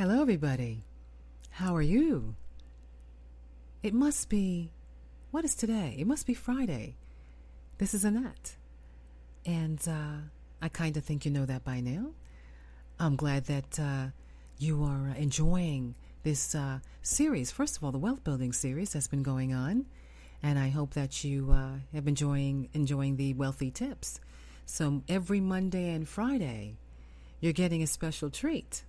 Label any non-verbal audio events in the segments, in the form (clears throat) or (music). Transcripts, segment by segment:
Hello, everybody. How are you? It must be, what is today? It must be Friday. This is Annette. And uh, I kind of think you know that by now. I'm glad that uh, you are enjoying this uh, series. First of all, the wealth building series that's been going on. And I hope that you uh, have been enjoying, enjoying the wealthy tips. So every Monday and Friday, you're getting a special treat.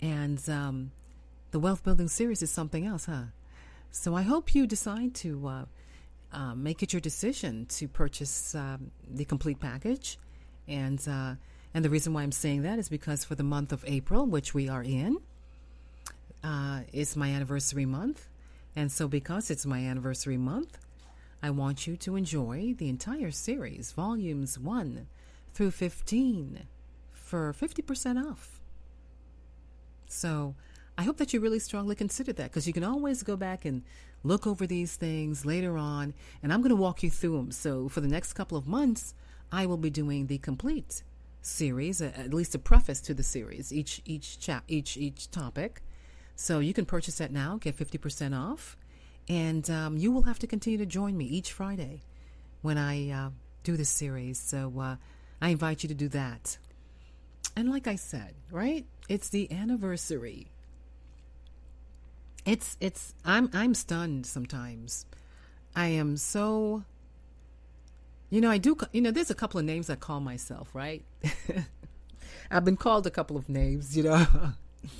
And um, the wealth building series is something else, huh? So I hope you decide to uh, uh, make it your decision to purchase um, the complete package. And, uh, and the reason why I'm saying that is because for the month of April, which we are in, uh, is my anniversary month. And so, because it's my anniversary month, I want you to enjoy the entire series, volumes 1 through 15, for 50% off. So, I hope that you really strongly consider that because you can always go back and look over these things later on, and I'm going to walk you through them. So, for the next couple of months, I will be doing the complete series, at least a preface to the series, each each chap, each each topic. So you can purchase that now, get fifty percent off, and um, you will have to continue to join me each Friday when I uh, do this series. So uh, I invite you to do that. And like I said, right, it's the anniversary it's it's I'm I'm stunned sometimes. I am so you know, I do you know, there's a couple of names I call myself, right? (laughs) I've been called a couple of names, you know.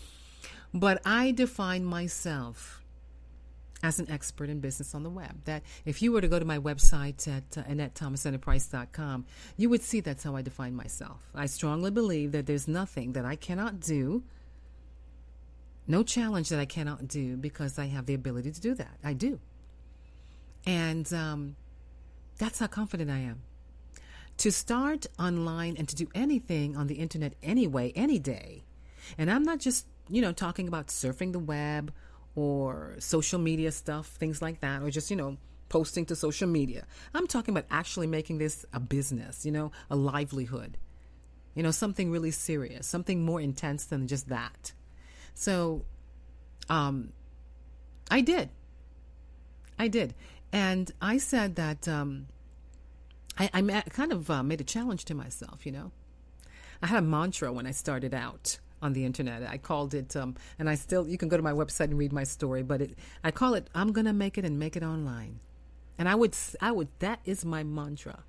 (laughs) but I define myself as an expert in business on the web. That if you were to go to my website at uh, AnnetteThomasEnterprise.com, you would see that's how I define myself. I strongly believe that there's nothing that I cannot do no challenge that I cannot do because I have the ability to do that. I do. And um, that's how confident I am. To start online and to do anything on the internet anyway, any day. And I'm not just, you know, talking about surfing the web or social media stuff, things like that, or just, you know, posting to social media. I'm talking about actually making this a business, you know, a livelihood, you know, something really serious, something more intense than just that. So, um, I did. I did. And I said that um, I, I, kind of uh, made a challenge to myself, you know. I had a mantra when I started out on the internet. I called it, um, and I still, you can go to my website and read my story, but it, I call it, I'm going to make it and make it online. And I would, I would, that is my mantra.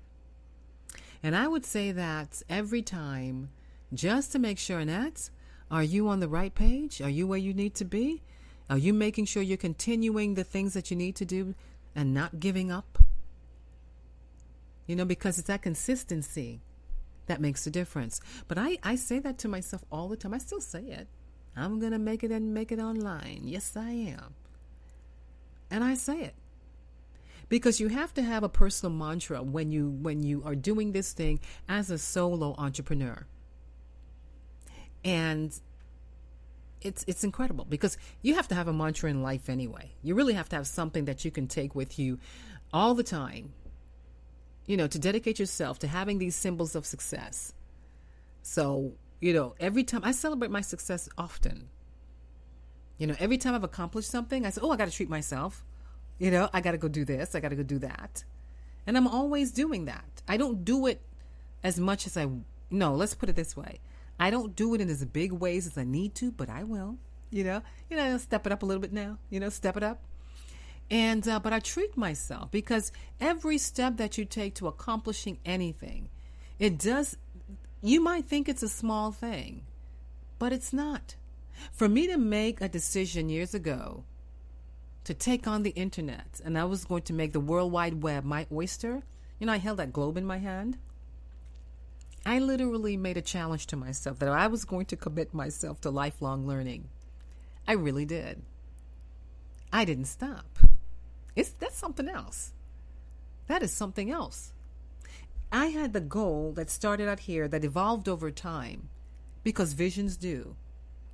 And I would say that every time just to make sure, Annette, are you on the right page? Are you where you need to be? Are you making sure you're continuing the things that you need to do and not giving up? You know, because it's that consistency that makes a difference. But I, I say that to myself all the time. I still say it. I'm going to make it and make it online. Yes, I am. And I say it. Because you have to have a personal mantra when you when you are doing this thing as a solo entrepreneur. And it's it's incredible because you have to have a mantra in life anyway. You really have to have something that you can take with you all the time. You know, to dedicate yourself to having these symbols of success. So, you know, every time I celebrate my success often. You know, every time I've accomplished something, I say, "Oh, I got to treat myself." You know, I got to go do this, I got to go do that. And I'm always doing that. I don't do it as much as I no, let's put it this way. I don't do it in as big ways as I need to, but I will. You know, you know, step it up a little bit now. You know, step it up. And uh, but I treat myself because every step that you take to accomplishing anything, it does. You might think it's a small thing, but it's not. For me to make a decision years ago to take on the internet, and I was going to make the World Wide Web my oyster. You know, I held that globe in my hand. I literally made a challenge to myself that I was going to commit myself to lifelong learning. I really did. I didn't stop. It's that's something else. That is something else. I had the goal that started out here that evolved over time because visions do.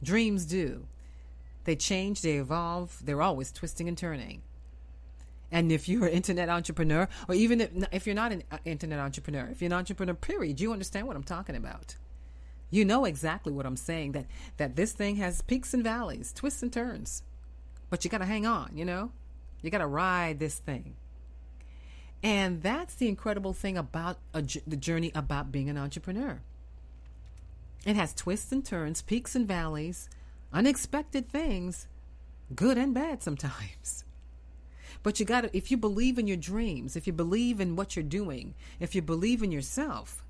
Dreams do. They change, they evolve, they're always twisting and turning. And if you're an internet entrepreneur, or even if, if you're not an uh, internet entrepreneur, if you're an entrepreneur, period, you understand what I'm talking about. You know exactly what I'm saying that that this thing has peaks and valleys, twists and turns. But you got to hang on, you know? You got to ride this thing. And that's the incredible thing about a, the journey about being an entrepreneur. It has twists and turns, peaks and valleys, unexpected things, good and bad sometimes. But you got to, if you believe in your dreams, if you believe in what you're doing, if you believe in yourself,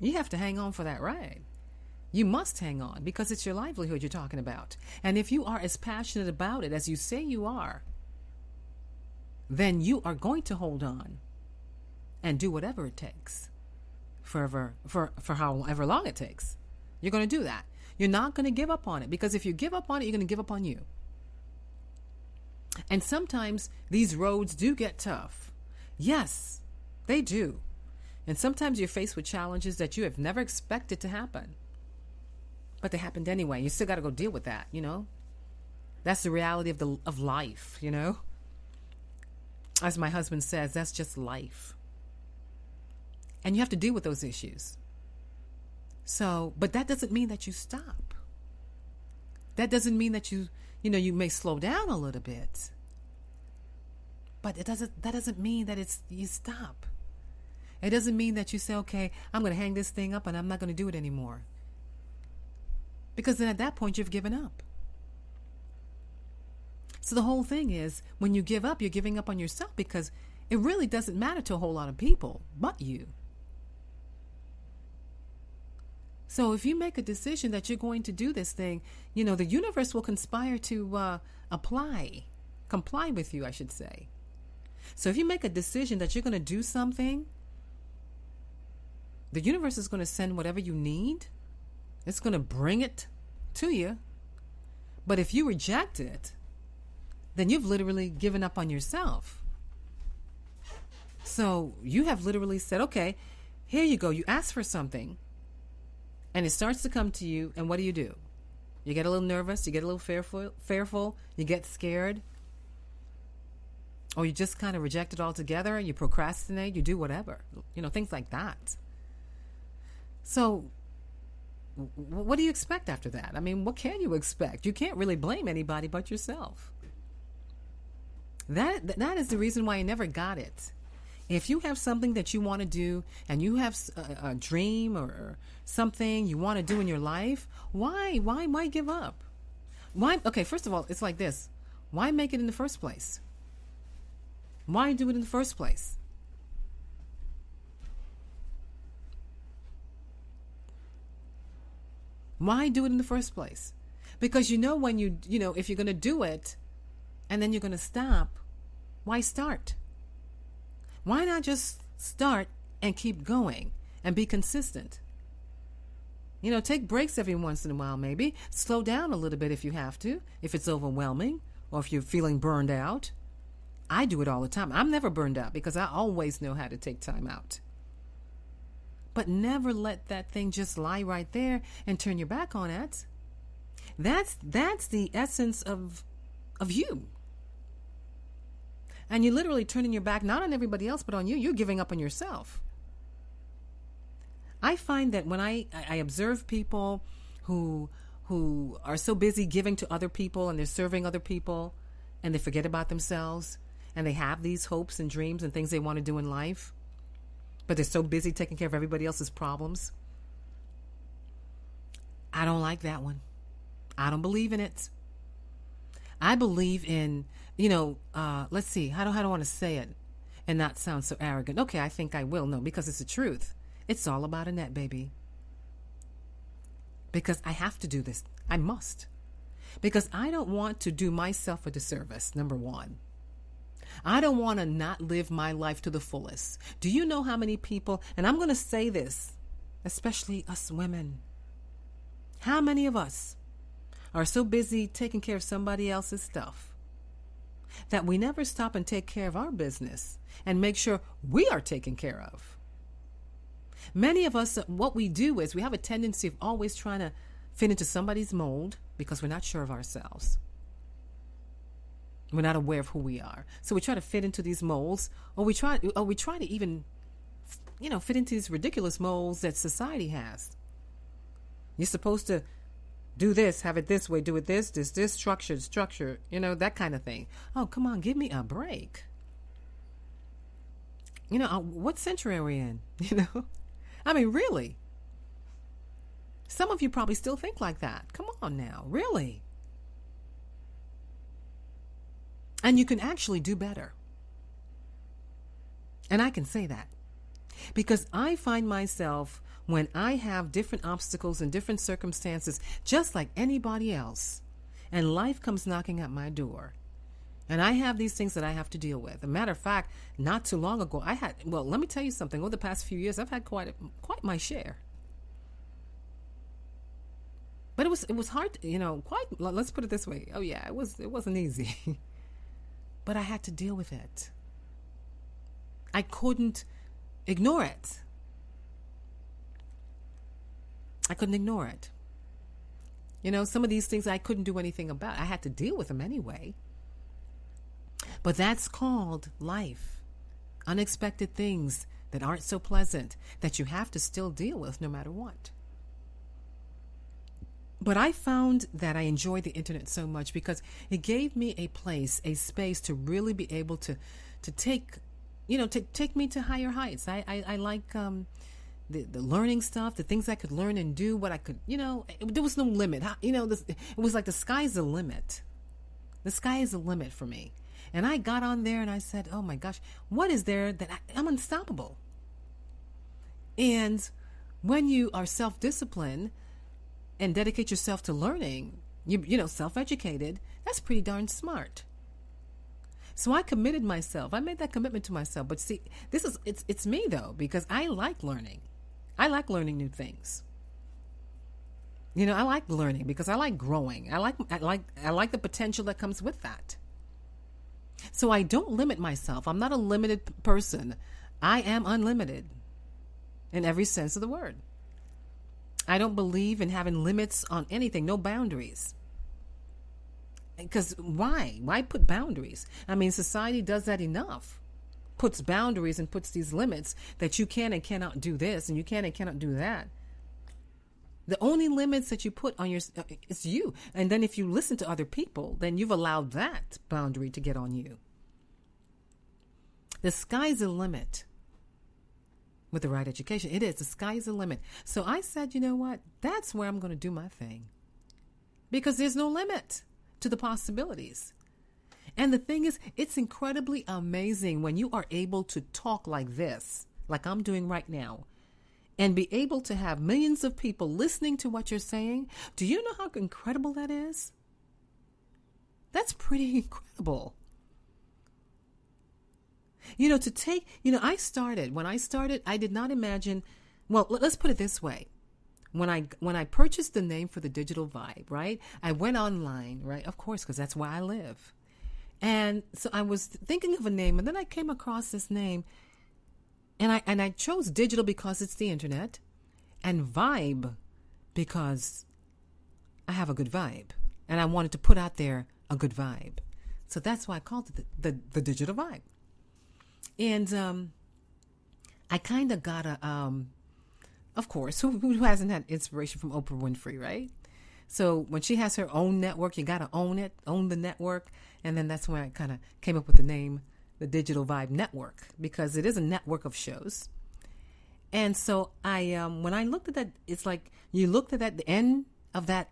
you have to hang on for that ride. You must hang on because it's your livelihood you're talking about. And if you are as passionate about it as you say you are, then you are going to hold on and do whatever it takes forever for for however long it takes. You're going to do that. You're not going to give up on it because if you give up on it, you're going to give up on you. And sometimes these roads do get tough. Yes, they do. And sometimes you're faced with challenges that you have never expected to happen. But they happened anyway. You still got to go deal with that, you know? That's the reality of the of life, you know? As my husband says, that's just life. And you have to deal with those issues. So, but that doesn't mean that you stop. That doesn't mean that you, you know, you may slow down a little bit. But it doesn't that doesn't mean that it's you stop. It doesn't mean that you say, okay, I'm going to hang this thing up and I'm not going to do it anymore. Because then at that point, you've given up. So the whole thing is when you give up, you're giving up on yourself because it really doesn't matter to a whole lot of people but you. So if you make a decision that you're going to do this thing, you know, the universe will conspire to uh, apply, comply with you, I should say. So if you make a decision that you're going to do something, the universe is going to send whatever you need. It's going to bring it to you. But if you reject it, then you've literally given up on yourself. So you have literally said, okay, here you go. You ask for something, and it starts to come to you, and what do you do? You get a little nervous, you get a little fearful, fearful, you get scared, or you just kind of reject it altogether, you procrastinate, you do whatever, you know, things like that. So, what do you expect after that? I mean, what can you expect? You can't really blame anybody but yourself. That that is the reason why I never got it. If you have something that you want to do and you have a, a dream or something you want to do in your life, why why why give up? Why okay, first of all, it's like this. Why make it in the first place? Why do it in the first place? Why do it in the first place? Because you know when you you know if you're going to do it and then you're going to stop, why start? Why not just start and keep going and be consistent? You know, take breaks every once in a while, maybe. Slow down a little bit if you have to, if it's overwhelming or if you're feeling burned out. I do it all the time. I'm never burned out because I always know how to take time out. But never let that thing just lie right there and turn your back on it. That's that's the essence of of you. And you're literally turning your back not on everybody else but on you. You're giving up on yourself. I find that when I, I observe people who who are so busy giving to other people and they're serving other people and they forget about themselves and they have these hopes and dreams and things they want to do in life, but they're so busy taking care of everybody else's problems. I don't like that one. I don't believe in it. I believe in, you know, uh, let's see, how do, how do I want to say it and not sound so arrogant? Okay, I think I will. No, because it's the truth. It's all about Annette, baby. Because I have to do this. I must. Because I don't want to do myself a disservice, number one. I don't want to not live my life to the fullest. Do you know how many people, and I'm going to say this, especially us women, how many of us are so busy taking care of somebody else's stuff that we never stop and take care of our business and make sure we are taken care of? Many of us, what we do is we have a tendency of always trying to fit into somebody's mold because we're not sure of ourselves. We're not aware of who we are. So we try to fit into these molds, or we try, or we try to even, you know, fit into these ridiculous molds that society has. You're supposed to do this, have it this way, do it this, this, this, structured, structure, you know, that kind of thing. Oh, come on, give me a break. You know, uh, what century are we in? (laughs) You know? I mean, really? Some of you probably still think like that. Come on now, really? And you can actually do better. And I can say that because I find myself when I have different obstacles and different circumstances, just like anybody else, and life comes knocking at my door. And I have these things that I have to deal with. A matter of fact, not too long ago, I had, well, let me tell you something. Over the past few years, I've had quite, quite my share. But it was, it was hard, you know, quite, let's put it this way. Oh, yeah, it, was, it wasn't easy. (laughs) but I had to deal with it. I couldn't ignore it. I couldn't ignore it. You know, some of these things I couldn't do anything about. I had to deal with them anyway. But that's called life. Unexpected things that aren't so pleasant that you have to still deal with no matter what. But I found that I enjoyed the internet so much because it gave me a place, a space to really be able to to take, you know, to take me to higher heights. I I, I like um, the, the learning stuff, the things I could learn and do, what I could, you know, it, there was no limit. You know, this, it was like the sky's the limit. The sky is the limit for me. And I got on there and I said, oh my gosh, what is there that I, I'm unstoppable? And when you are self disciplined and dedicate yourself to learning, you, you know, self educated, that's pretty darn smart. So I committed myself. I made that commitment to myself. But see, this is it's it's me though because I like learning. I like learning new things. You know, I like learning because I like growing. I like I like I like the potential that comes with that. So I don't limit myself. I'm not a limited person. I am unlimited in every sense of the word. I don't believe in having limits on anything, no boundaries. Eh, because why? Why put boundaries? I mean, society does that enough puts boundaries and puts these limits that you can and cannot do this and you can and cannot do that. The only limits that you put on your uh, it's you. And then if you listen to other people, then you've allowed that boundary to get on you. The sky's the limit with the right education. It is. The sky's the limit. So I said, you know what? That's where I'm going to do my thing. Because there's no limit to the possibilities. And the thing is, it's incredibly amazing when you are able to talk like this, like I'm doing right now, and be able to have millions of people listening to what you're saying. Do you know how incredible that is? That's pretty (laughs) incredible. You know, to take, you know, I started, when I started, I did not imagine, well, let's put it this way. When I when I purchased the name for the digital vibe, right? I went online, right? Of course, because that's where I live. And so I was thinking of a name, and then I came across this name, and I and I chose digital because it's the internet, and vibe because I have a good vibe, and I wanted to put out there a good vibe. So that's why I called it the the, the digital vibe. And um, I kind of got a, um, of course, (laughs) who who hasn't had inspiration from Oprah Winfrey, right? So when she has her own network, you got to own it, own the network. And then that's when I kind of came up with the name, the Digital Vibe Network, because it is a network of shows. And so I, um, when I looked at that, it's like you looked at that, the end of that,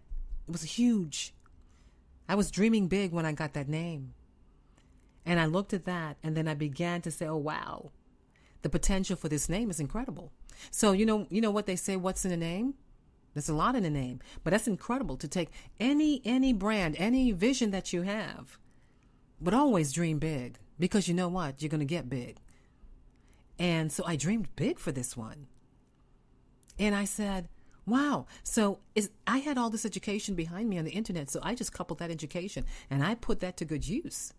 it was huge. I was dreaming big when I got that name. And I looked at that and then I began to say, oh, wow, the potential for this name is incredible. So, you know, you know what they say, what's in a name? There's a lot in a name, but that's incredible to take any any brand, any vision that you have, but always dream big because you know what? You're going to get big. And so I dreamed big for this one. And I said, wow. So is, I had all this education behind me on the internet. So I just coupled that education and I put that to good use.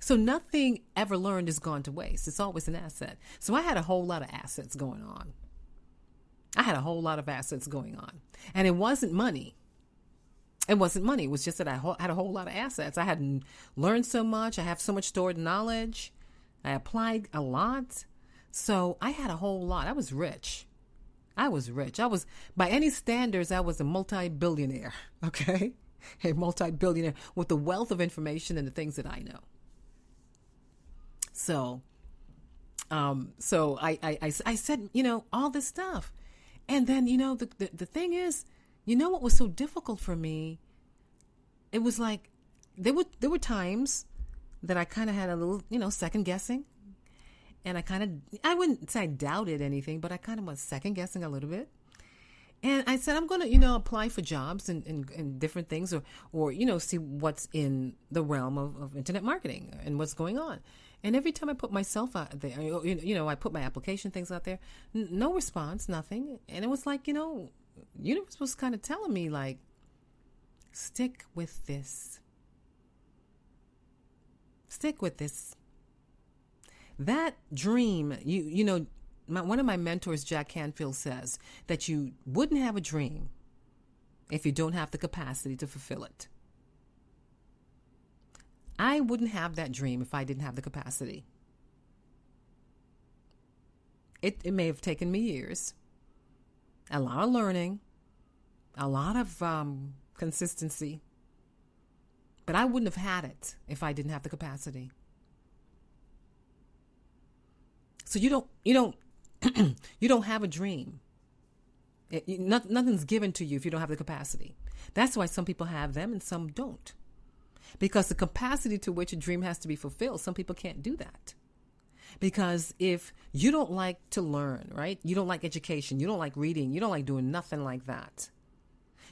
So nothing ever learned is gone to waste. It's always an asset. So I had a whole lot of assets going on. I had a whole lot of assets going on. And it wasn't money. It wasn't money. It was just that I had a whole lot of assets. I hadn't learned so much. I have so much stored knowledge. I applied a lot. So I had a whole lot. I was rich. I was rich. I was, by any standards, I was a multi billionaire, (laughs) okay? A multi billionaire with the wealth of information and the things that I know. So, um, so I, I, I, I said, you know, all this stuff. And then, you know, the, the, the thing is, you know what was so difficult for me? It was like there were there were times that I kind of had a little, you know, second guessing. And I kind of, I wouldn't say I doubted anything, but I kind of was second guessing a little bit. And I said, I'm going to, you know, apply for jobs and, and, and, different things or, or, you know, see what's in the realm of, of internet marketing and what's going on. And every time I put myself out there, you know, I put my application things out there, n- no response, nothing. And it was like, you know, universe was kind of telling me like, stick with this. Stick with this. That dream, you you know, my, one of my mentors, Jack Canfield, says that you wouldn't have a dream if you don't have the capacity to fulfill it. I wouldn't have that dream if I didn't have the capacity. It, it may have taken me years, a lot of learning, a lot of um, consistency, but I wouldn't have had it if I didn't have the capacity. So you don't you don't (clears throat) you don't have a dream. It, you, not, nothing's given to you if you don't have the capacity. That's why some people have them and some don't. Because the capacity to which a dream has to be fulfilled, some people can't do that. Because if you don't like to learn, right? You don't like education, you don't like reading, you don't like doing nothing like that.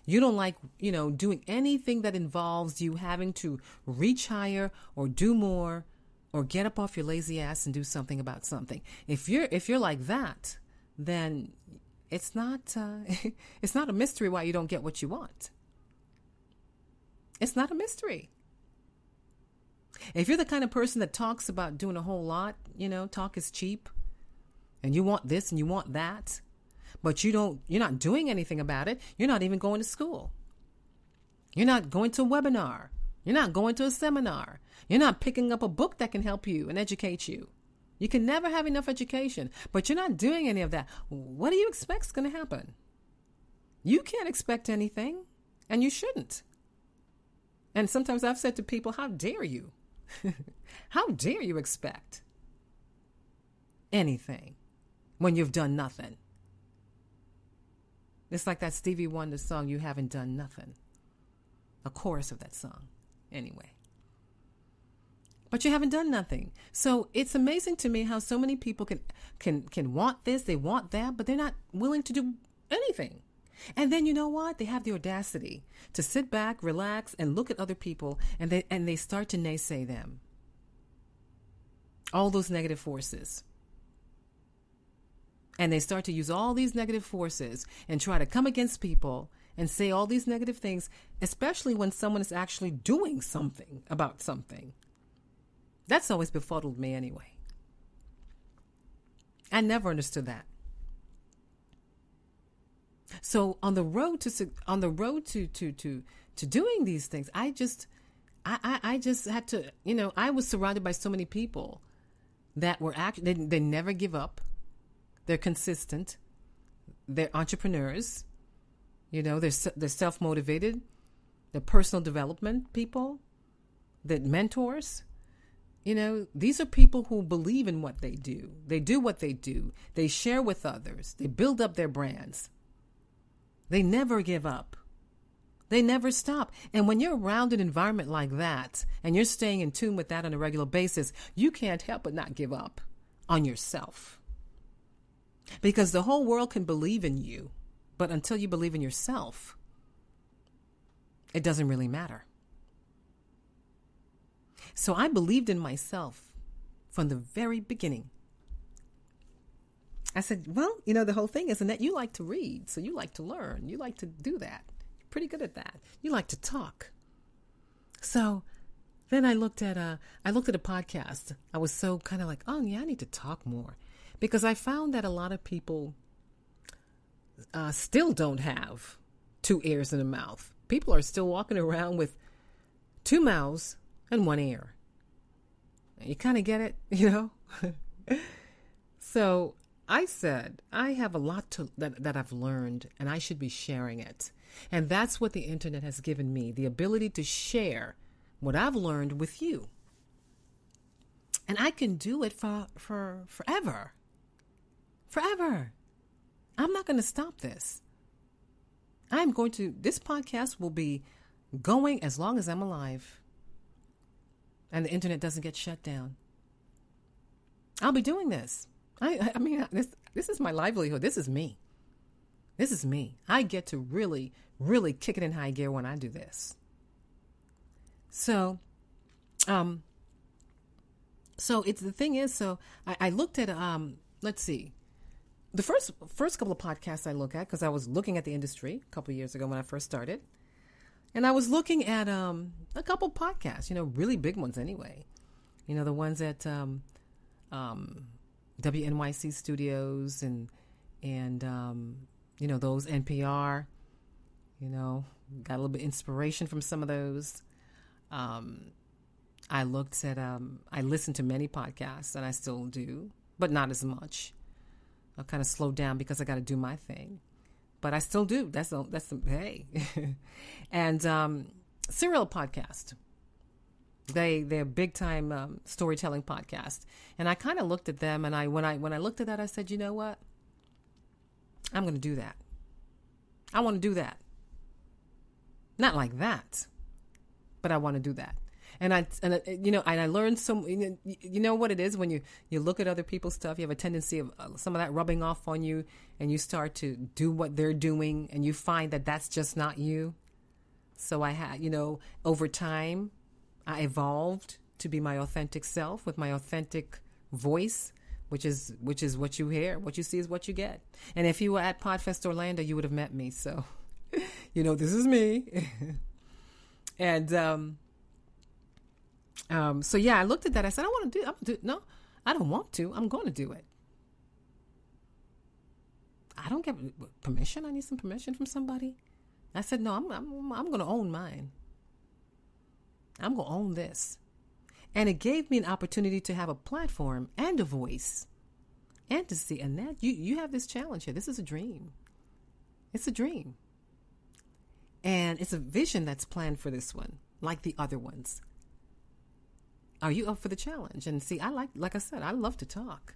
You don't like, you know, doing anything that involves you having to reach higher or do more or get up off your lazy ass and do something about something. If you're if you're like that, then it's not uh, (laughs) it's not a mystery why you don't get what you want. It's not a mystery. If you're the kind of person that talks about doing a whole lot, you know, talk is cheap, and you want this and you want that, but you don't you're not doing anything about it. You're not even going to school. You're not going to a webinar. You're not going to a seminar. You're not picking up a book that can help you and educate you. You can never have enough education, but you're not doing any of that. What do you expect is going to happen? You can't expect anything, and you shouldn't. And sometimes I've said to people, How dare you? (laughs) How dare you expect anything when you've done nothing? It's like that Stevie Wonder song, You Haven't Done Nothing. A chorus of that song anyway. But you haven't done nothing. So it's amazing to me how so many people can can can want this, they want that, but they're not willing to do anything. And then you know what? They have the audacity to sit back, relax, and look at other people and they and they start to naysay them. All those negative forces. And they start to use all these negative forces and try to come against people and say all these negative things, especially when someone is actually doing something about something. That's always befuddled me anyway. I never understood that. So on the road to on the road to to to to doing these things, I just I, I, I just had to you know I was surrounded by so many people that were act they, they never give up. They're consistent. They're entrepreneurs. You know, they're, they're self motivated, they're personal development people, they're mentors. You know, these are people who believe in what they do. They do what they do. They share with others. They build up their brands. They never give up. They never stop. And when you're around an environment like that and you're staying in tune with that on a regular basis, you can't help but not give up on yourself. Because the whole world can believe in you but until you believe in yourself, it doesn't really matter. So I believed in myself from the very beginning. I said, Well, you know, the whole thing is, Annette, you like to read, so you like to learn. You like to do that. You're pretty good at that. You like to talk. So then I looked at a I looked at a podcast. I was so kind of like, oh yeah, I need to talk more. Because I found that a lot of people uh, still don't have two ears and a mouth. People are still walking around with two mouths and one ear. You kind of get it, (laughs) you know? (laughs) so I said I have a lot to that, that I've learned and I should be sharing it. And that's what the internet has given me, the ability to share what I've learned with you. And I can do it for for forever. Forever. I'm not going to stop this. I'm going to this podcast will be going as long as I'm alive. And the internet doesn't get shut down. I'll be doing this. I, I mean, this this is my livelihood. This is me. This is me. I get to really, really kick it in high gear when I do this. So, um, so it's the thing is, so I, I looked at um, let's see, the first first couple of podcasts I look at because I was looking at the industry a couple years ago when I first started, and I was looking at um a couple podcasts, you know, really big ones anyway, you know, the ones that um, um, WNYC studios and and um, you know those NPR. You know, got a little bit inspiration from some of those. Um, I looked at um, I listened to many podcasts and I still do, but not as much. I kind of slowed down because I got to do my thing, but I still do. That's the, that's the, hey, (laughs) and um, Serial podcast. They they're big time um, storytelling podcast, and I kind of looked at them, and I when I when I looked at that, I said, you know what, I'm going to do that. I want to do that. Not like that, but I want to do that. And I and I, you know and I learned some you know what it is when you you look at other people's stuff you have a tendency of uh, some of that rubbing off on you and you start to do what they're doing and you find that that's just not you. So I had you know over time I evolved to be my authentic self with my authentic voice, which is which is what you hear, what you see is what you get. And if you were at Podfest Orlando, you would have met me. So, (laughs) you know, this is me. (laughs) and um, um, so yeah, I looked at that. I said, I want to do. I'm do no, I don't want to. I'm going to do it. I don't get permission. I need some permission from somebody. I said, no, I'm I'm, I'm going to own mine. I'm going to own this. And it gave me an opportunity to have a platform and a voice and to see. And that you, you have this challenge here. This is a dream. It's a dream. And it's a vision that's planned for this one, like the other ones. Are you up for the challenge? And see, I like, like I said, I love to talk.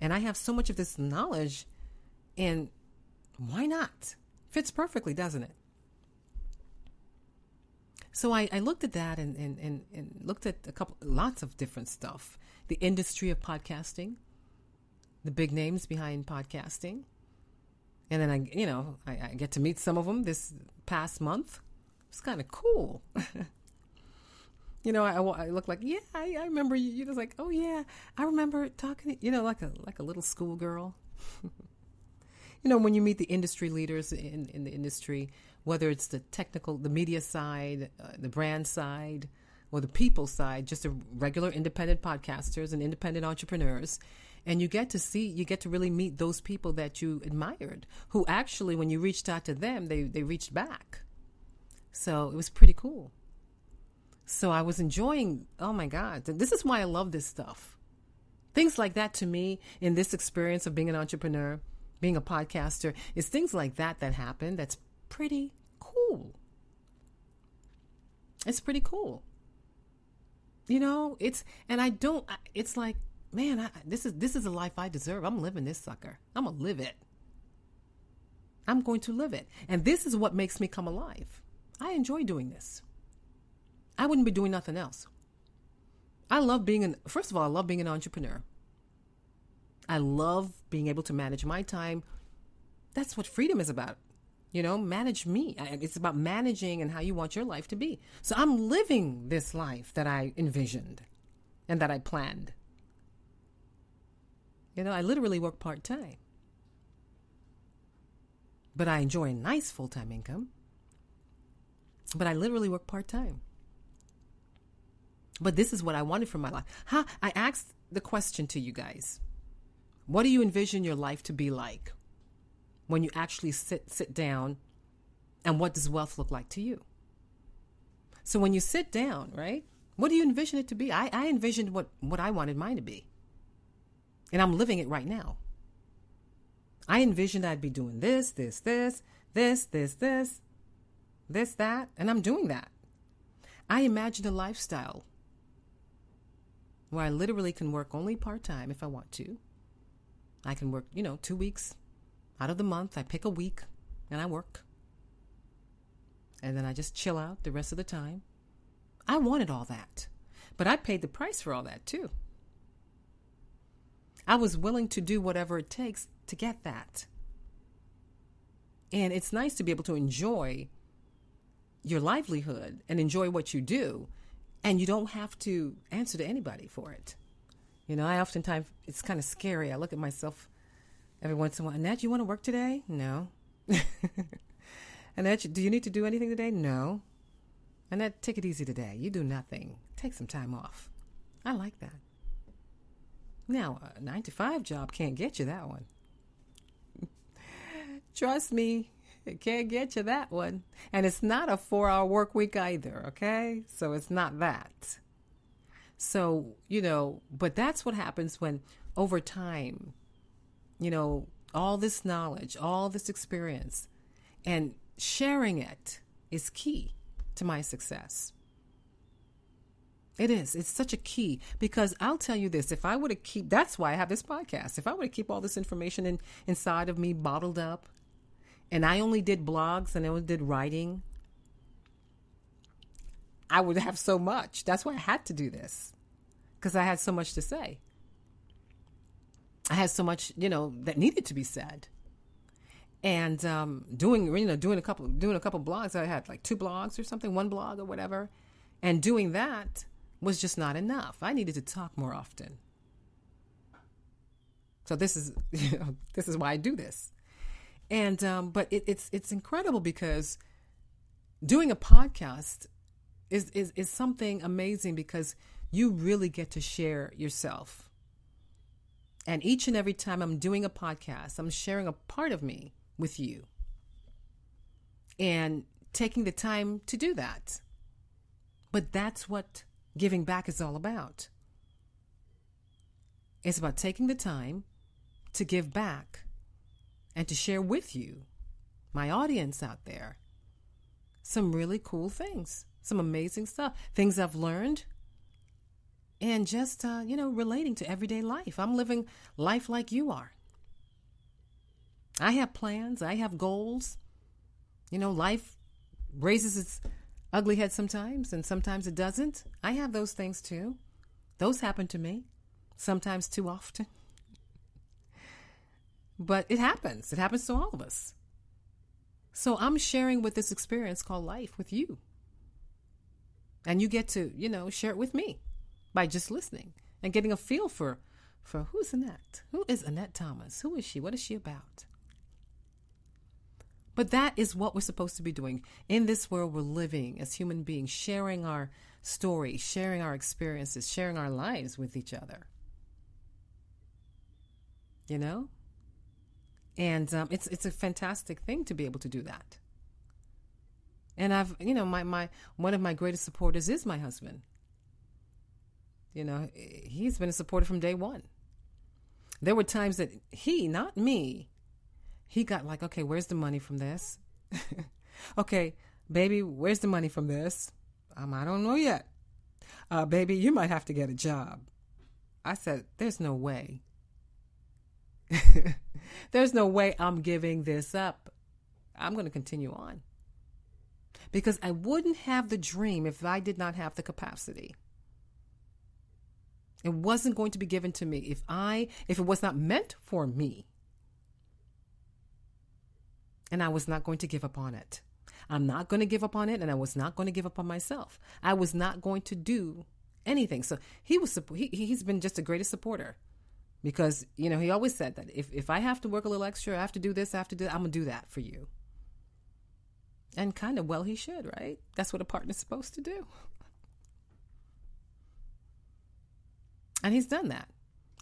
And I have so much of this knowledge. And why not? Fits perfectly, doesn't it? So I, I looked at that and, and, and, and looked at a couple, lots of different stuff. The industry of podcasting, the big names behind podcasting. And then I, you know, I, I get to meet some of them this past month. It's kind of cool. (laughs) you know, I, I look like, yeah, I, I remember you. You're just like, oh yeah, I remember talking, you know, like a like a little schoolgirl. (laughs) you know, when you meet the industry leaders in, in the industry, whether it's the technical, the media side, uh, the brand side, or the people side, just a regular independent podcasters and independent entrepreneurs. And you get to see, you get to really meet those people that you admired, who actually, when you reached out to them, they, they reached back. So it was pretty cool. So I was enjoying, oh my God, this is why I love this stuff. Things like that to me in this experience of being an entrepreneur, being a podcaster, is things like that that happen that's pretty cool. It's pretty cool. You know, it's and I don't. It's like, man, I, this is this is a life I deserve. I'm living this sucker. I'm gonna live it. I'm going to live it, and this is what makes me come alive. I enjoy doing this. I wouldn't be doing nothing else. I love being an. First of all, I love being an entrepreneur. I love being able to manage my time. That's what freedom is about. You know, manage me. It's about managing and how you want your life to be. So I'm living this life that I envisioned and that I planned. You know, I literally work part time. But I enjoy a nice full time income. But I literally work part time. But this is what I wanted for my life. Huh? I asked the question to you guys What do you envision your life to be like? When you actually sit sit down and what does wealth look like to you so when you sit down right what do you envision it to be i, I envisioned what, what i wanted mine to be and i'm living it right now I envisioned I'd be doing this, this, this, this, this, this, this, that, and I'm doing that. I imagined a lifestyle where I literally can work only part time if I want to. I can work, you know, two weeks out of the month. I pick a week and I work. And then I just chill out the rest of the time. I wanted all that, but I paid the price for all that too. I was willing to do whatever it takes to get that. And it's nice to be able to enjoy your livelihood and enjoy what you do, and you don't have to answer to anybody for it. You know, I oftentimes, it's kind of scary. I look at myself every once in a while. Annette, you want to work today? No. (laughs) Annette, do you need to do anything today? No. Annette, take it easy today. You do nothing. Take some time off. I like that. Now, a nine to five job can't get you that one. (laughs) Trust me, it can't get you that one. And it's not a four hour work week either, okay? So it's not that. So, you know, but that's what happens when over time, you know, all this knowledge, all this experience, and sharing it is key to my success. It is. It's such a key because I'll tell you this: if I were to keep, that's why I have this podcast. If I were to keep all this information in, inside of me, bottled up, and I only did blogs and I only did writing, I would have so much. That's why I had to do this because I had so much to say. I had so much, you know, that needed to be said. And um, doing, you know, doing a couple, doing a couple blogs. I had like two blogs or something, one blog or whatever, and doing that was just not enough. I needed to talk more often. So this is (laughs) you know, this is why I do this. And um, but it, it's it's incredible because doing a podcast is, is is something amazing because you really get to share yourself. And each and every time I'm doing a podcast, I'm sharing a part of me with you. And taking the time to do that. But that's what giving back is all about. It's about taking the time to give back and to share with you, my audience out there, some really cool things, some amazing stuff, things I've learned, and just, uh, you know, relating to everyday life. I'm living life like you are. I have plans, I have goals. You know, life raises its ugly head sometimes, and sometimes it doesn't. I have those things too. Those happen to me, sometimes too often. (laughs) but it happens. It happens to all of us. So I'm sharing with this experience called life with you. And you get to, you know, share it with me by just listening and getting a feel for for who's Annette? Who is Annette Thomas? Who is she? What is she about? But that is what we're supposed to be doing. In this world, we're living as human beings, sharing our stories, sharing our experiences, sharing our lives with each other. You know? And um, it's it's a fantastic thing to be able to do that. And I've, you know, my, my one of my greatest supporters is my husband. You know, he's been a supporter from day one. There were times that he, not me, he got like, okay, where's the money from this? (laughs) okay, baby, where's the money from this? Um, I don't know yet. Uh, baby, you might have to get a job. I said, there's no way. (laughs) there's no way I'm giving this up. I'm going to continue on. Because I wouldn't have the dream if I did not have the capacity. It wasn't going to be given to me if I if it was not meant for me and I was not going to give up on it. I'm not going to give up on it, and I was not going to give up on myself. I was not going to do anything. So he was he, he's been just the greatest supporter because you know he always said that if if I have to work a little extra, I have to do this, I have to do that, I'm gonna do that for you. And kind of well, he should, right? That's what a partner's supposed to do. And he's done that.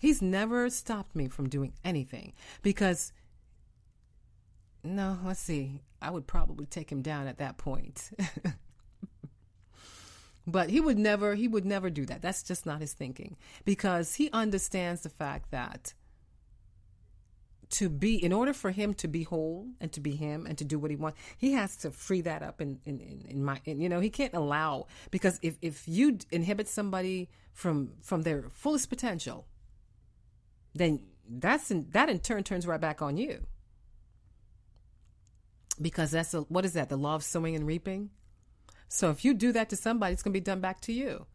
He's never stopped me from doing anything because no, let's see. I would probably take him down at that point. (laughs) but he would never he would never do that. That's just not his thinking because he understands the fact that to be in order for him to be whole and to be him and to do what he wants he has to free that up in in, in, in my in, you know he can't allow because if if you inhibit somebody from from their fullest potential then that's in, that in turn turns right back on you. Because that's a, what is that? The law of sowing and reaping? So if you do that to somebody it's going to be done back to you.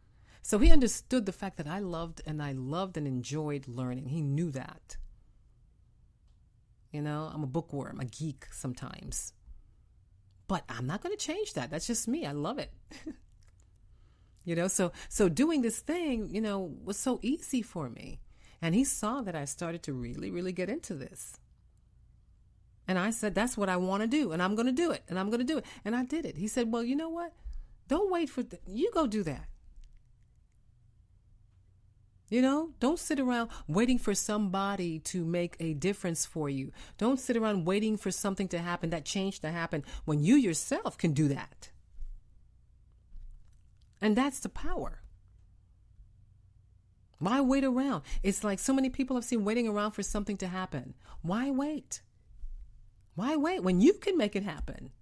So he understood the fact that i loved and i loved and enjoyed learning. He knew that you know, I'm a bookworm, a geek sometimes. But I'm not going to change that. That's just me. I love it. (laughs) you know, so so doing this thing, you know, was so easy for me. And he saw that I started to really really get into this. And I said, that's what I want to do, and I'm going to do it, and I'm going to do it. And I did it. He said, well, you know what? Don't wait for th- you go do that. You know, don't sit around waiting for somebody to make a difference for you. Don't sit around waiting for something to happen, that change to happen, when you yourself can do that. And that's the power. Why wait around? It's like so many people I've seen waiting around for something to happen. Why wait? Why wait when you can make it happen?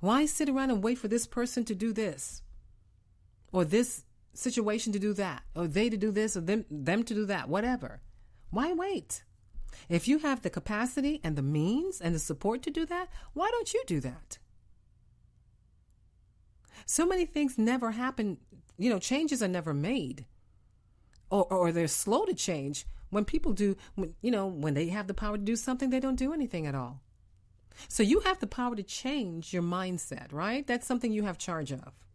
Why sit around and wait for this person to do this or this situation to do that, or they to do this, or them, them to do that, whatever. Why wait? If you have the capacity and the means and the support to do that, why don't you do that? So many things never happen, you know, changes are never made. Or, or they're slow to change. When people do, when, you know, when they have the power to do something, they don't do anything at all. So you have the power to change your mindset, right? That's something you have charge of.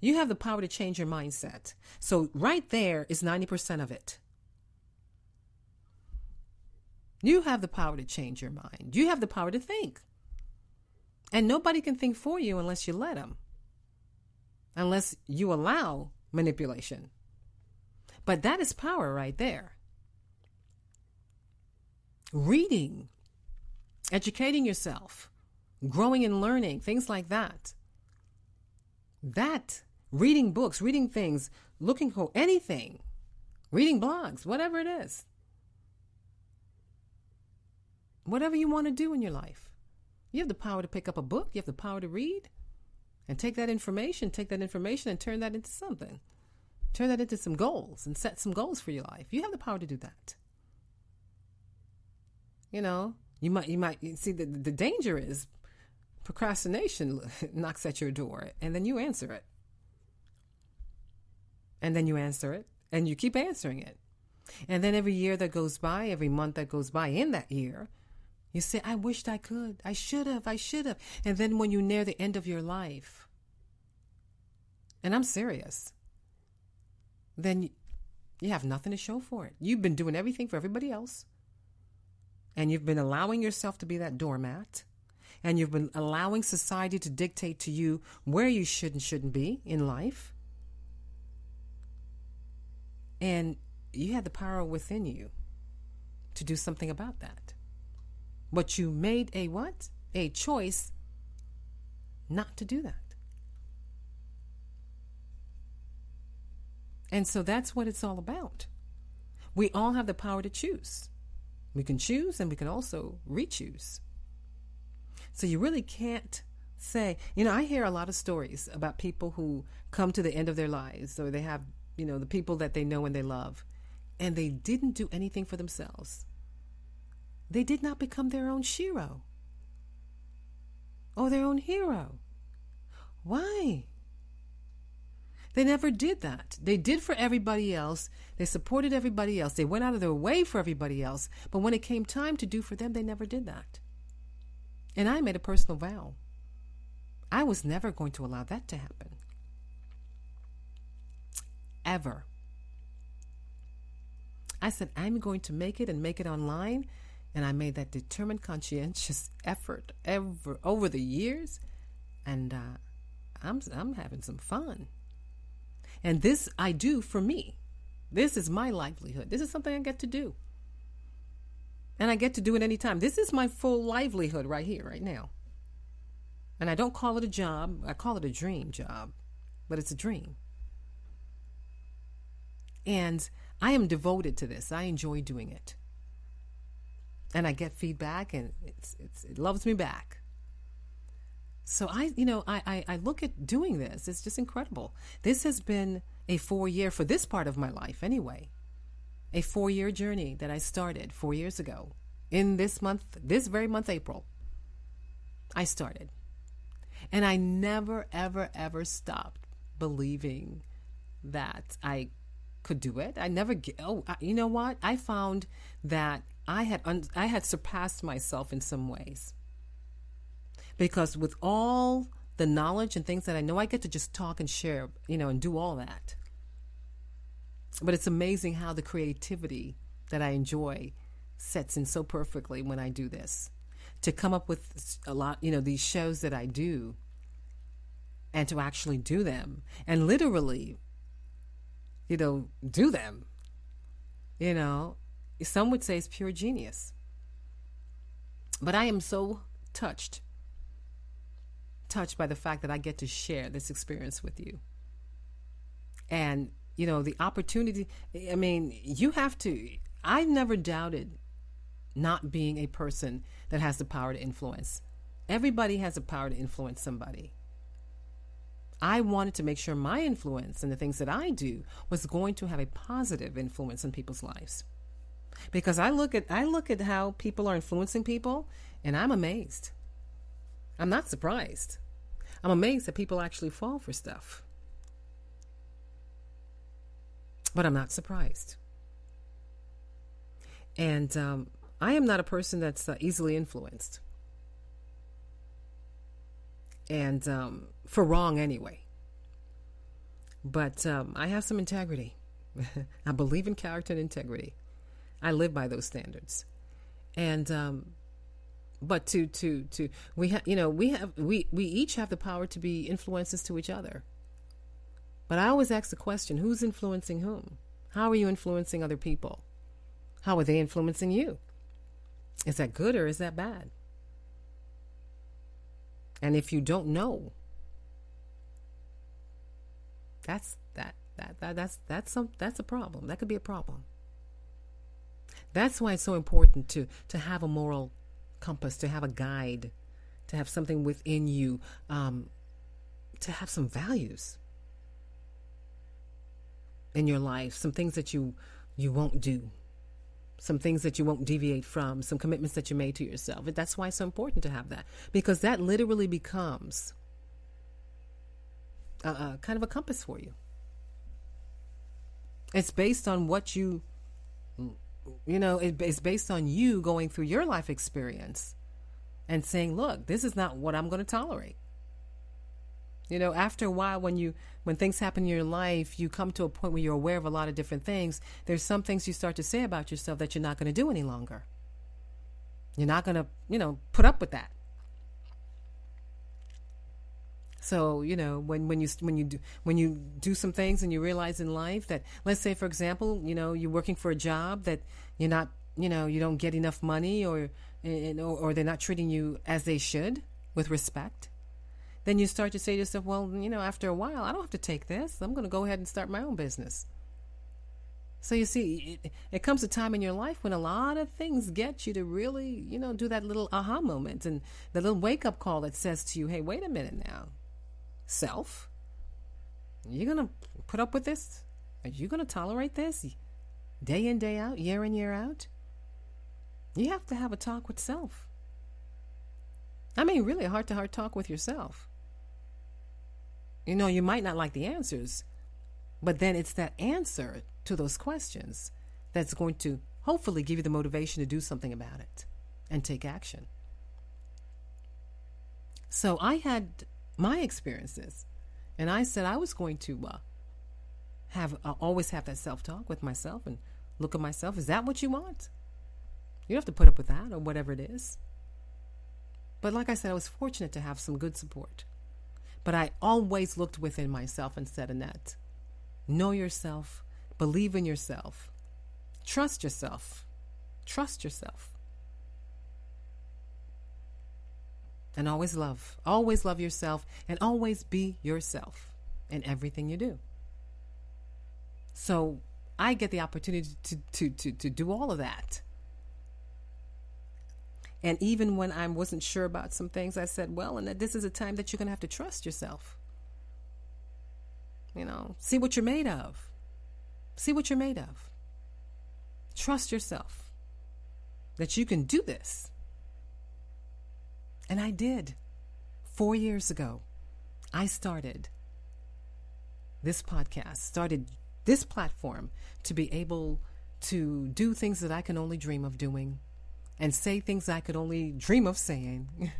You have the power to change your mindset. So, right there is 90% of it. You have the power to change your mind. You have the power to think. And nobody can think for you unless you let them, unless you allow manipulation. But that is power right there. Reading, educating yourself, growing and learning, things like that. That, reading books, reading things, looking for anything, reading blogs, whatever it is. Whatever you want to do in your life. You have the power to pick up a book, you have the power to read and take that information, take that information and turn that into something. Turn that into some goals and set some goals for your life. You have the power to do that. You know, you might you might see the the danger is procrastination (laughs) knocks at your door and then you answer it. And then you answer it and you keep answering it. And then every year that goes by, every month that goes by in that year, you say, I wished I could. I should have. I should have. And then when you near the end of your life, and I'm serious, then you have nothing to show for it. You've been doing everything for everybody else, and you've been allowing yourself to be that doormat and you've been allowing society to dictate to you where you should and shouldn't be in life. And you had the power within you to do something about that. But you made a what? A choice not to do that. And so that's what it's all about. We all have the power to choose. We can choose and we can also re choose. So you really can't say, you know, I hear a lot of stories about people who come to the end of their lives or they have, you know, the people that they know and they love, and they didn't do anything for themselves. They did not become their own shero or their own hero. Why? They never did that. They did for everybody else. They supported everybody else. They went out of their way for everybody else. But when it came time to do for them, they never did that. And I made a personal vow. I was never going to allow that to happen. Ever. I said, I'm going to make it and make it online. And I made that determined, conscientious (laughs) effort ever over the years. And uh, I'm, I'm having some fun. And this I do for me. This is my livelihood. This is something I get to do. And I get to do it anytime. This is my full livelihood right here, right now. And I don't call it a job, I call it a dream job, but it's a dream. And I am devoted to this. I enjoy doing it. and I get feedback, and it's, it's it loves me back. So I, you know, I, I, I look at doing this. It's just incredible. This has been a four year for this part of my life, anyway. A four year journey that I started four years ago. In this month, this very month, April, I started. And I never, ever, ever stopped believing that I could do it. I never. Oh, you know what? I found that I had un, I had surpassed myself in some ways because with all the knowledge and things that I know, I get to just talk and share, you know, and do all that. But it's amazing how the creativity that I enjoy sets in so perfectly when I do this. To come up with a lot, you know, these shows that I do and to actually do them and literally, you know, do them. You know, some would say it's pure genius. But I am so touched touched by the fact that I get to share this experience with you. And, you know, the opportunity, I mean, you have to, I've never doubted not being a person that has the power to influence. Everybody has the power to influence somebody. I wanted to make sure my influence and the things that I do was going to have a positive influence in people's lives. Because I look at I look at how people are influencing people and I'm amazed. I'm not surprised. I'm amazed that people actually fall for stuff. But I'm not surprised. And um, I am not a person that's uh, easily influenced. And um, for wrong, anyway. But um, I have some integrity. (laughs) I believe in character and integrity. I live by those standards. And um, but to to to we have you know we have we we each have the power to be influences to each other but i always ask the question who's influencing whom? How are you influencing other people? How are they influencing you? Is that good or is that bad? And if you don't know that's that that, that that's that's some that's a problem. That could be a problem. That's why it's so important to to have a moral compass, to have a guide, to have something within you, um, to have some values in your life, some things that you you won't do, some things that you won't deviate from, some commitments that you made to yourself. That's why it's so important to have that because that literally becomes a, a kind of a compass for you. It's based on what you you know, it, it's based on you going through your life experience and saying, look, this is not what I'm going to tolerate. You know, after a while, when you when things happen in your life, you come to a point where you're aware of a lot of different things. There's some things you start to say about yourself that you're not going to do any longer. You're not going to, you know, put up with that. So you know when when you when you do when you do some things and you realize in life that let's say for example you know you're working for a job that you're not you know you don't get enough money or or, or they're not treating you as they should with respect then you start to say to yourself well you know after a while I don't have to take this I'm going to go ahead and start my own business so you see, it, it, comes a time in your life when a lot of things get you to really, you know, do that little aha moment and the little wake up call that says to you, "Hey, wait a minute now self, Are you're going to put up with this? Are you going to tolerate this day in, day out, year in, year out? You have to have a talk with self. I mean, really a heart to heart talk with yourself. You know, you might not like the answers, but then it's that answer to those questions that's going to hopefully give you the motivation to do something about it and take action. So I had my experiences. And I said I was going to uh, have uh, always have that self talk with myself and look at myself. Is that what you want? You don't have to put up with that or whatever it is. But like I said, I was fortunate to have some good support. But I always looked within myself and said, Annette, know yourself, believe in yourself, trust yourself, trust yourself. and always love. Always love yourself and always be yourself in everything you do. So I get the opportunity to, to, to, to do all of that. And even when I wasn't sure about some things, I said, well, Annette this is a time that you're going to have to trust yourself. You know, see what you're made of. See what you're made of. Trust yourself that you can do this. And I did. Four years ago, I started this podcast, started this platform to be able to do things that I can only dream of doing and say things I could only dream of saying.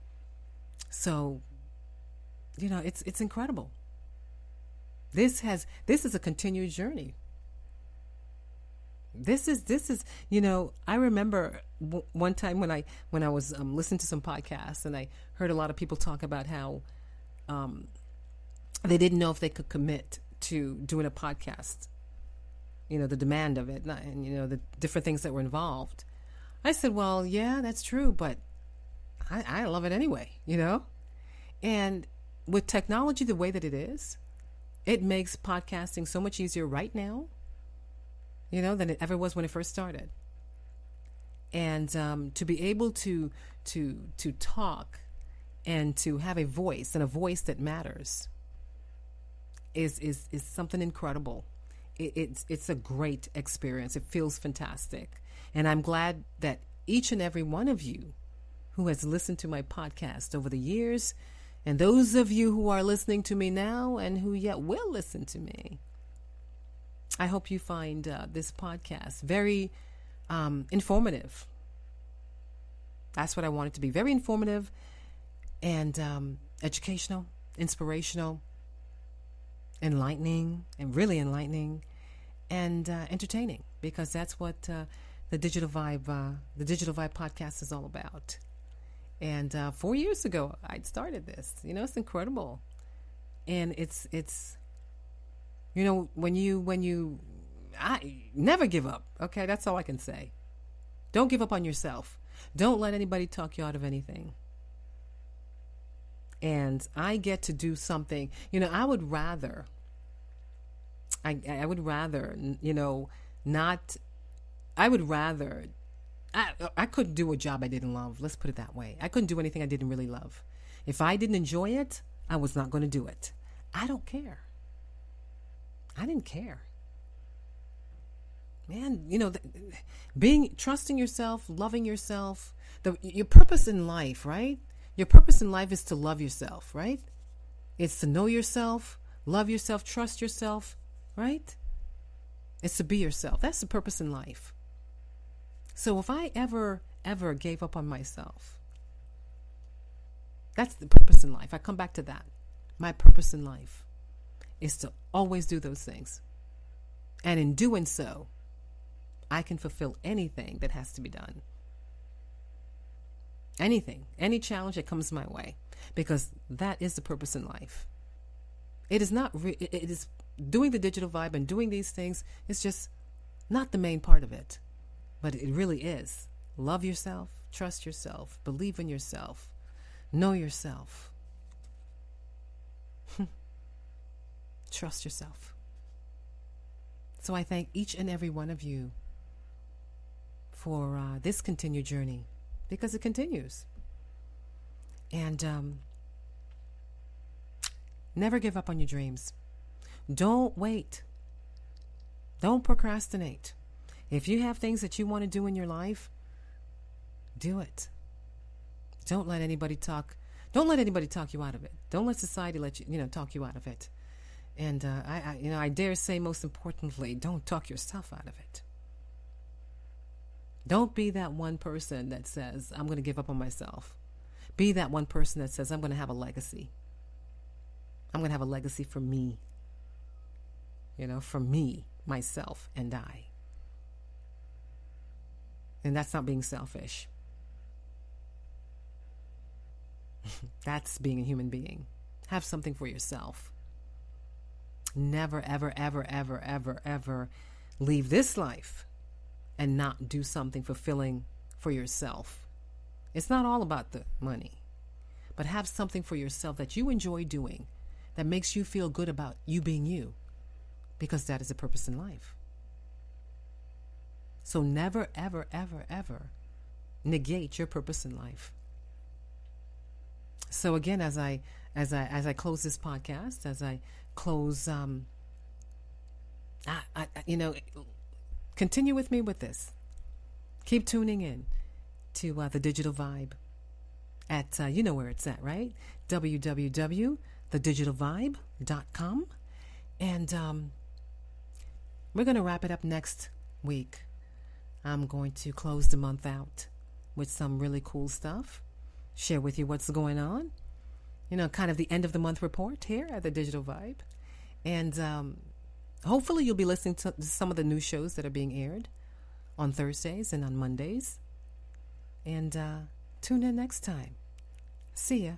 (laughs) so, you know, it's it's incredible. This has this is a continued journey. This is this is you know I remember w- one time when I when I was um, listening to some podcasts and I heard a lot of people talk about how um, they didn't know if they could commit to doing a podcast. You know the demand of it and you know the different things that were involved. I said, well, yeah, that's true, but I, I love it anyway, you know? And with technology the way that it is, it makes podcasting so much easier right now, you know, than it ever was when it first started. And um, to be able to to to talk and to have a voice and a voice that matters is is is something incredible. It, it's it's a great experience. It feels fantastic. And I'm glad that each and every one of you who has listened to my podcast over the years, and those of you who are listening to me now and who yet will listen to me, I hope you find uh, this podcast very um, informative. That's what I want it to be very informative and um, educational, inspirational, enlightening, and really enlightening, and uh, entertaining because that's what. Uh, the digital vibe uh, the digital vibe podcast is all about. And uh, four years ago i started this. You know it's incredible. And it's it's you know when you when you i never give up okay? That's all i can say. Don't give up on yourself. Don't let anybody talk you out of anything. And i get to do something. You know i would rather i i would rather you know not I would rather. I, I couldn't do a job I didn't love. Let's put it that way. I couldn't do anything I didn't really love. If I didn't enjoy it, I was not going to do it. I don't care. I didn't care. Man, you know, being trusting yourself, loving yourself, the your purpose in life, right? Your purpose in life is to love yourself, right? It's to know yourself, love yourself, trust yourself, right? It's to be yourself. That's the purpose in life. So if I ever, ever gave up on myself, that's the purpose in life. I come back to that. My purpose in life is to always do those things. And in doing so, I can fulfill anything that has to be done. Anything, any challenge that comes my way, because that is the purpose in life. It is not, re- it is doing the digital vibe and doing these things, it's just not the main part of it. But it really is. Love yourself, trust yourself, believe in yourself, know yourself. (laughs) trust yourself. So I thank each and every one of you for uh, this continued journey because it continues. And um, never give up on your dreams. Don't wait. Don't procrastinate. If you have things that you want to do in your life, do it. Don't let anybody talk. Don't let anybody talk you out of it. Don't let society let you, you know, talk you out of it. And uh, I, I, you know, I dare say, most importantly, don't talk yourself out of it. Don't be that one person that says, "I'm going to give up on myself." Be that one person that says, "I'm going to have a legacy." I'm going to have a legacy for me. You know, for me, myself, and I. And that's not being selfish. (laughs) that's being a human being. Have something for yourself. Never, ever, ever, ever, ever, ever leave this life and not do something fulfilling for yourself. It's not all about the money, but have something for yourself that you enjoy doing that makes you feel good about you being you because that is a purpose in life. So never, ever, ever, ever, negate your purpose in life. So again, as I as I as I close this podcast, as I close, um, I, I you know, continue with me with this. Keep tuning in to uh, the Digital Vibe at uh, you know where it's at, right? www.thedigitalvibe.com, and um, we're going to wrap it up next week. I'm going to close the month out with some really cool stuff, share with you what's going on. You know, kind of the end of the month report here at the Digital Vibe. And um, hopefully, you'll be listening to some of the new shows that are being aired on Thursdays and on Mondays. And uh, tune in next time. See ya.